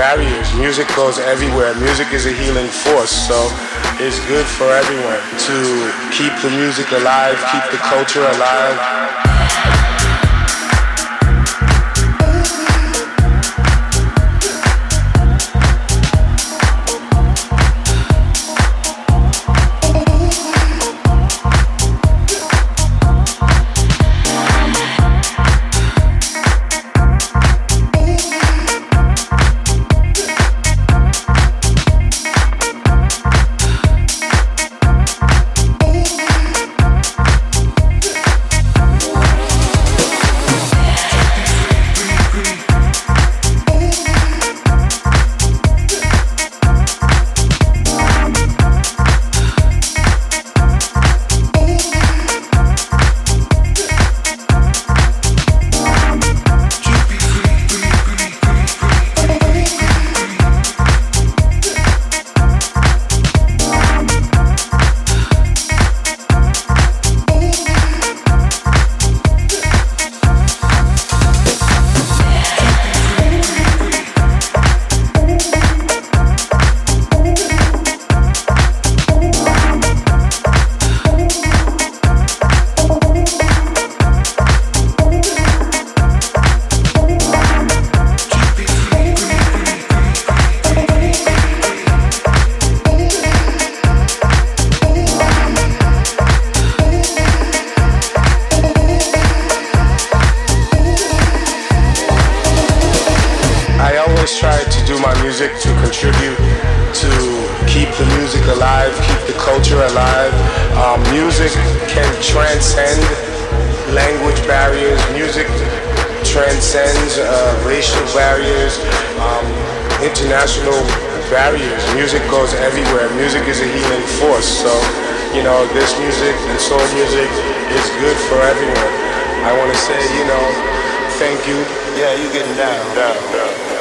barriers. Music goes everywhere. Music is a healing force. So it's good for everyone to keep the music alive, keep the culture alive. always try to do my music to contribute to keep the music alive, keep the culture alive. Um, music can transcend language barriers. Music transcends uh, racial barriers, um, international barriers. Music goes everywhere. Music is a healing force. So, you know, this music and soul music is good for everyone. I want to say, you know, thank you. Yeah, you getting down, down, down.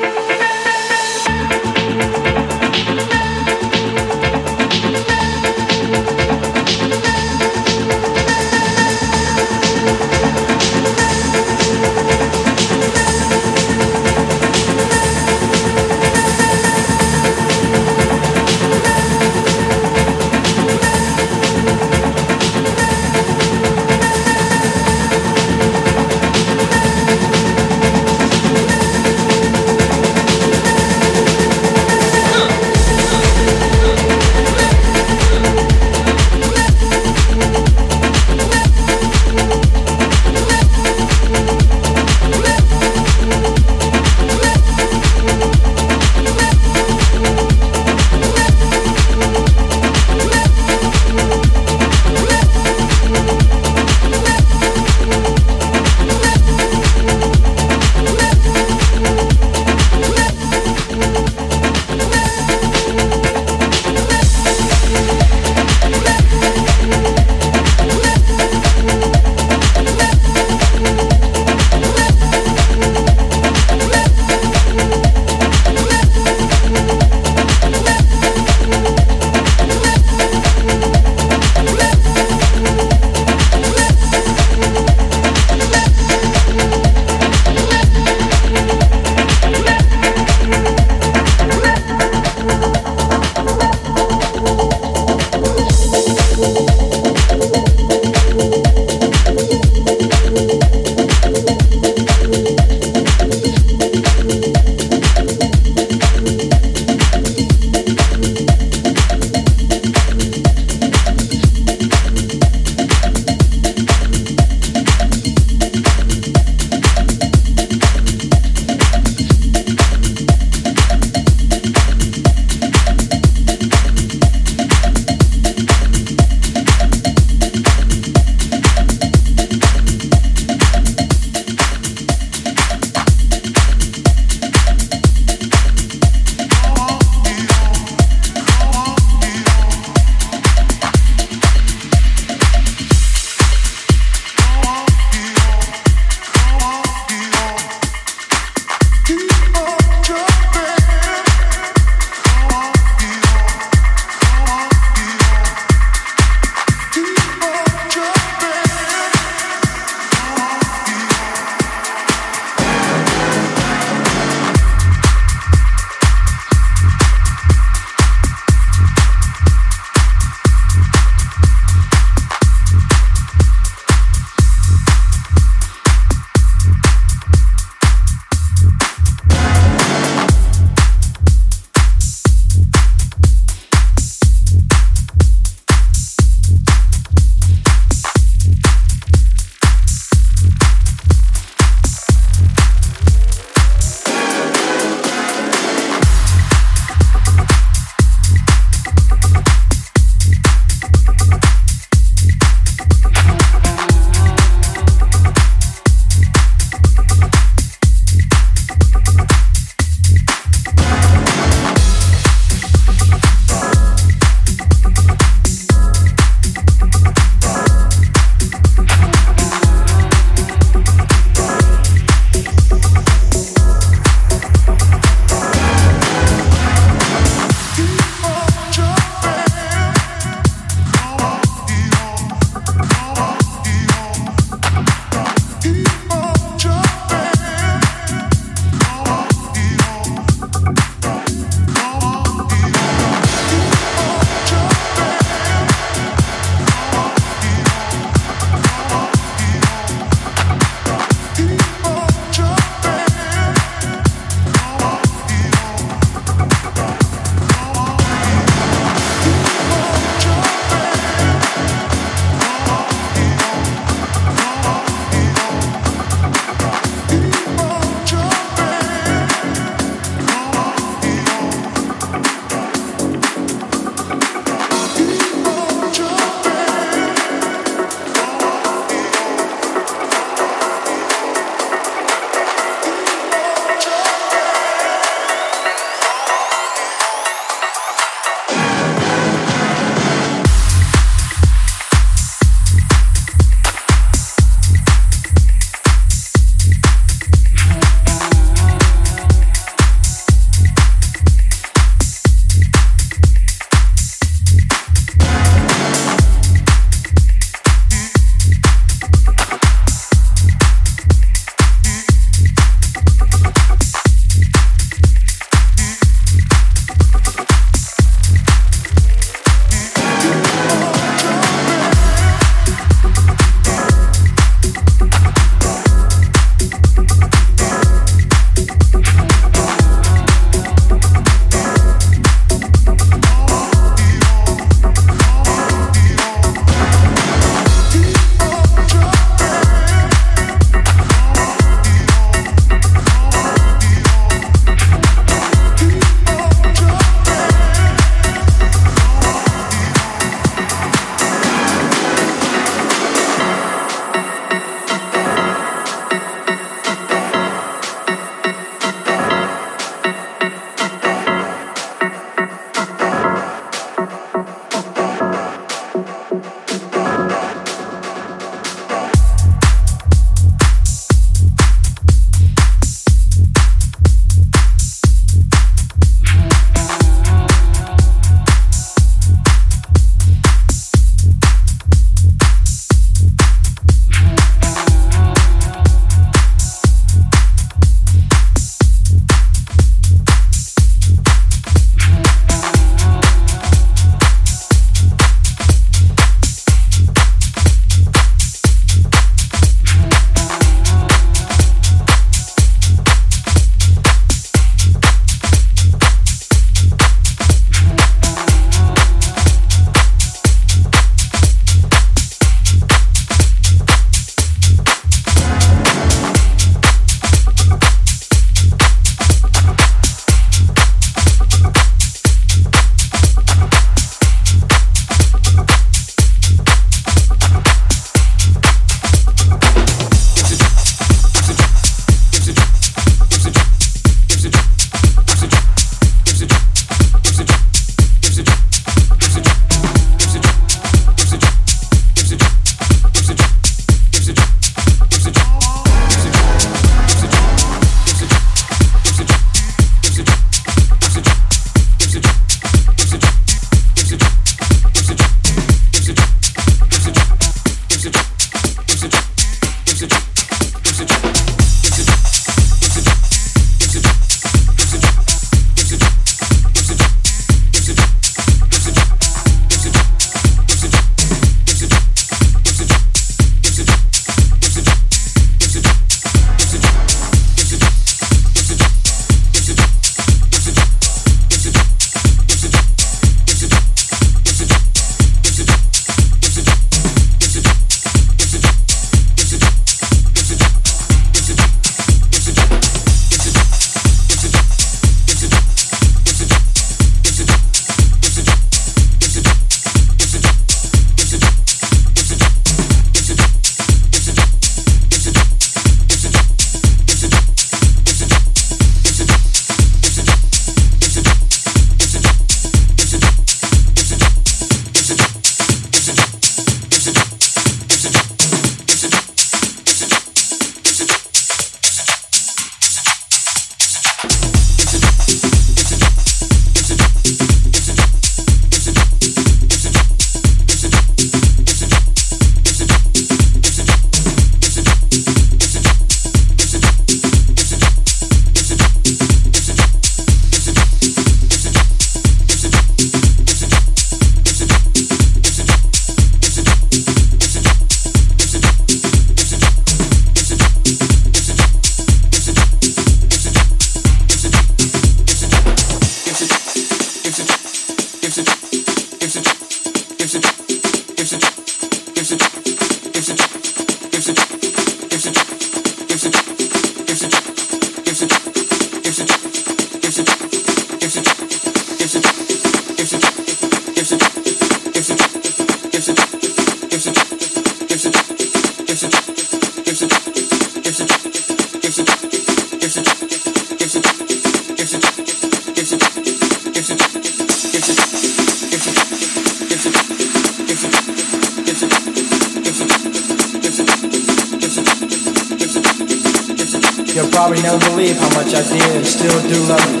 Much I did and still do love you.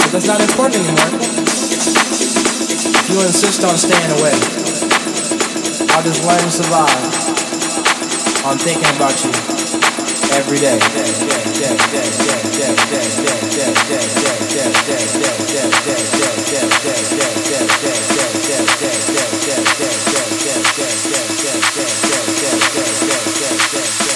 But that's not important anymore. If you insist on staying away, I'll just learn to survive on thinking about you every day. You'll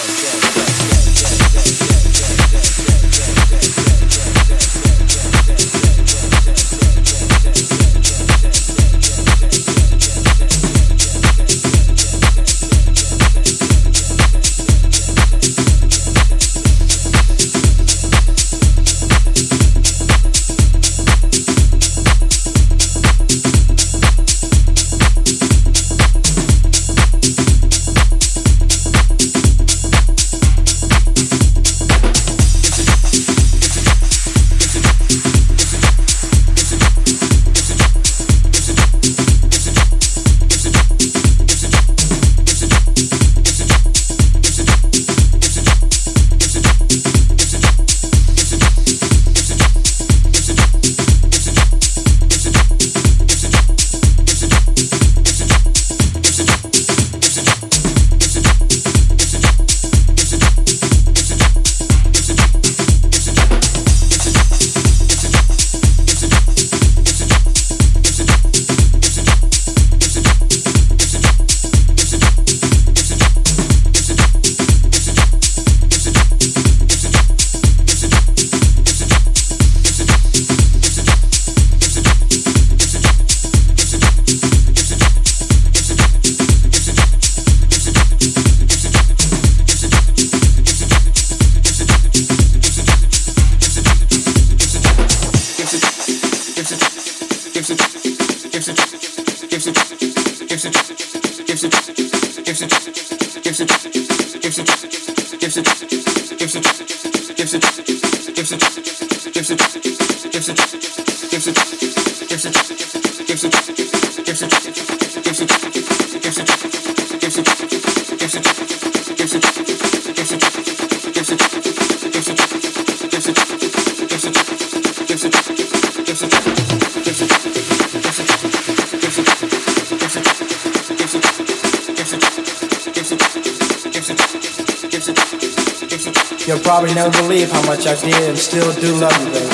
still do love you, babe.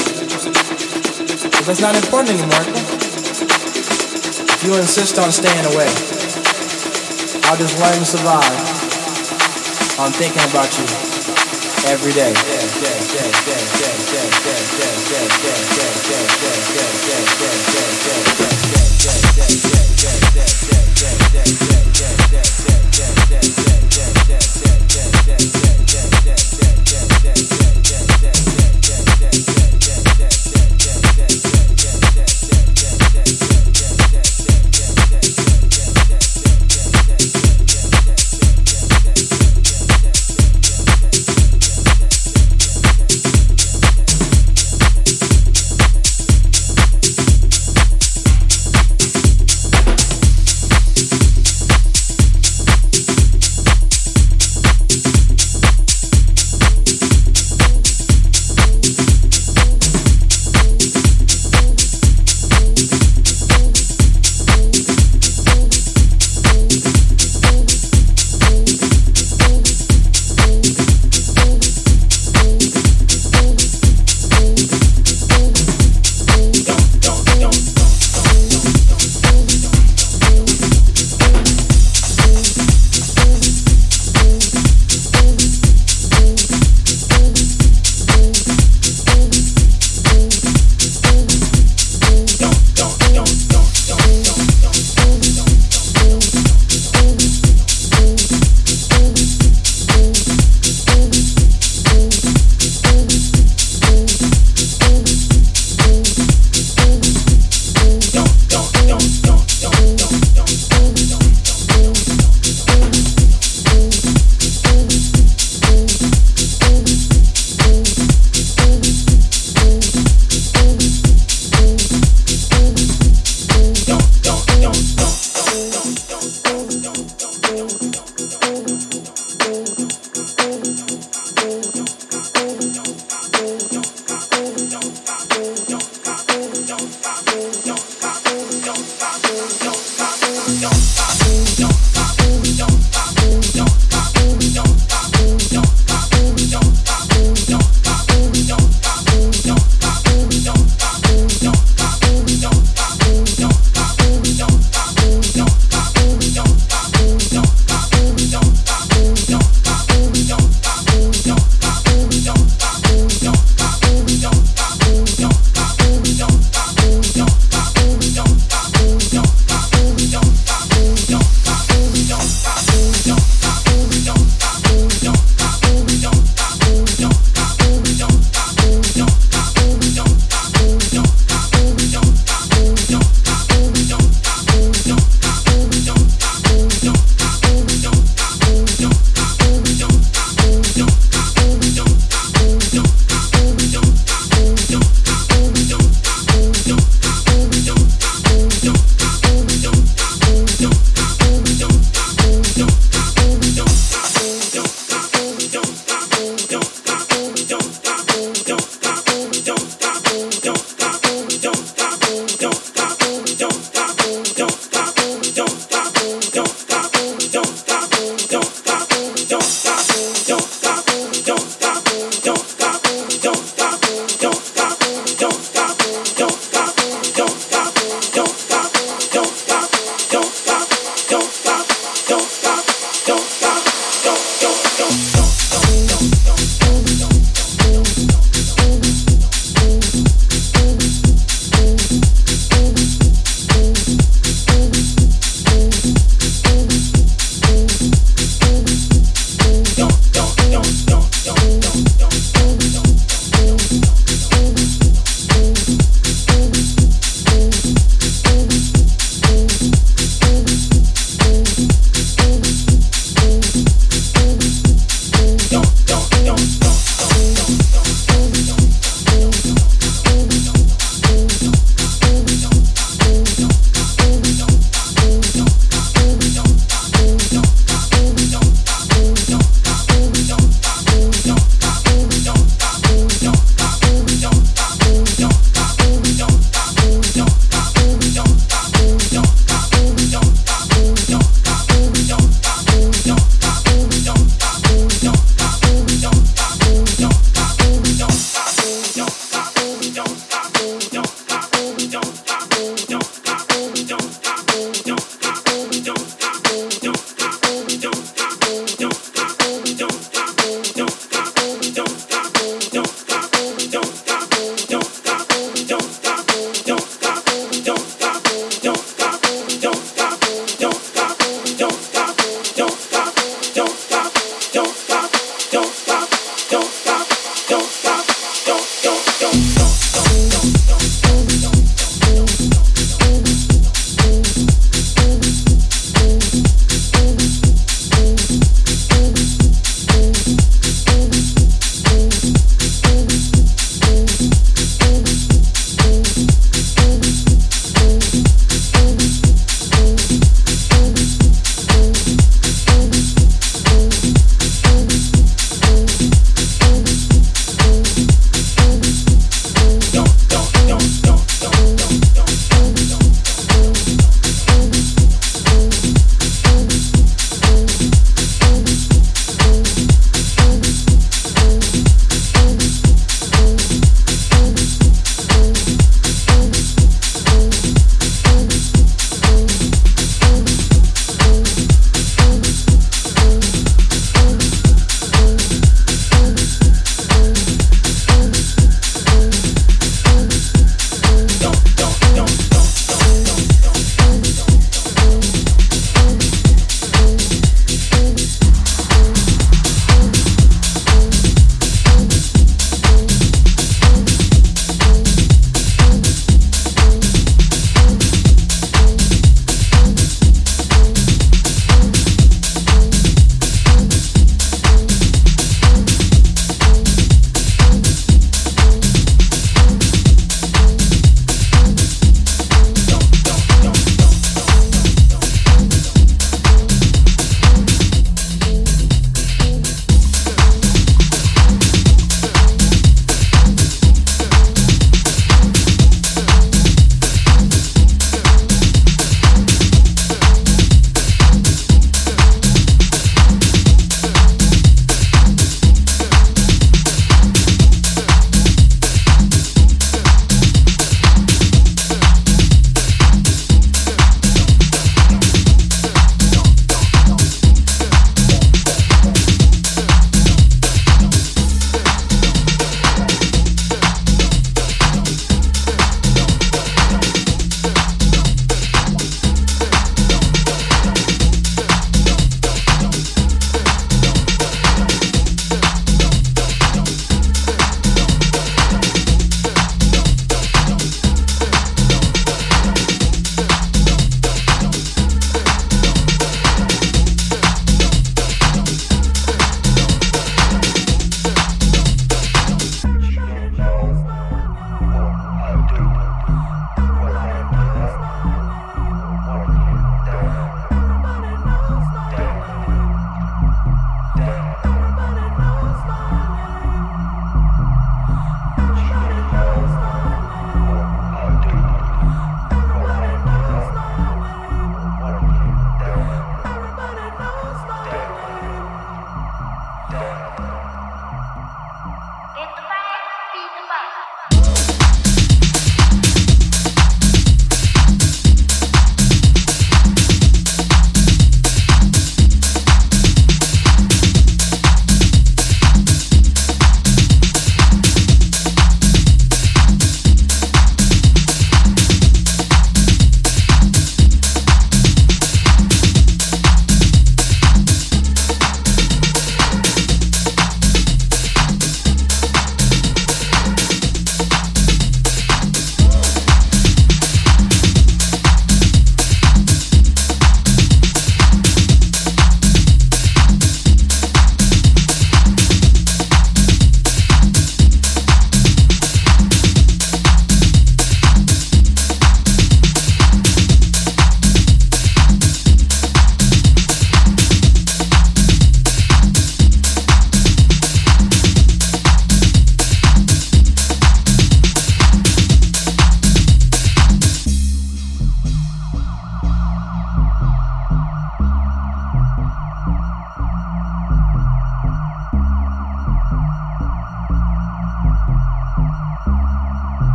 But that's not important anymore. If you insist on staying away, I'll just learn to survive on thinking about you every day. Yeah, yeah, yeah,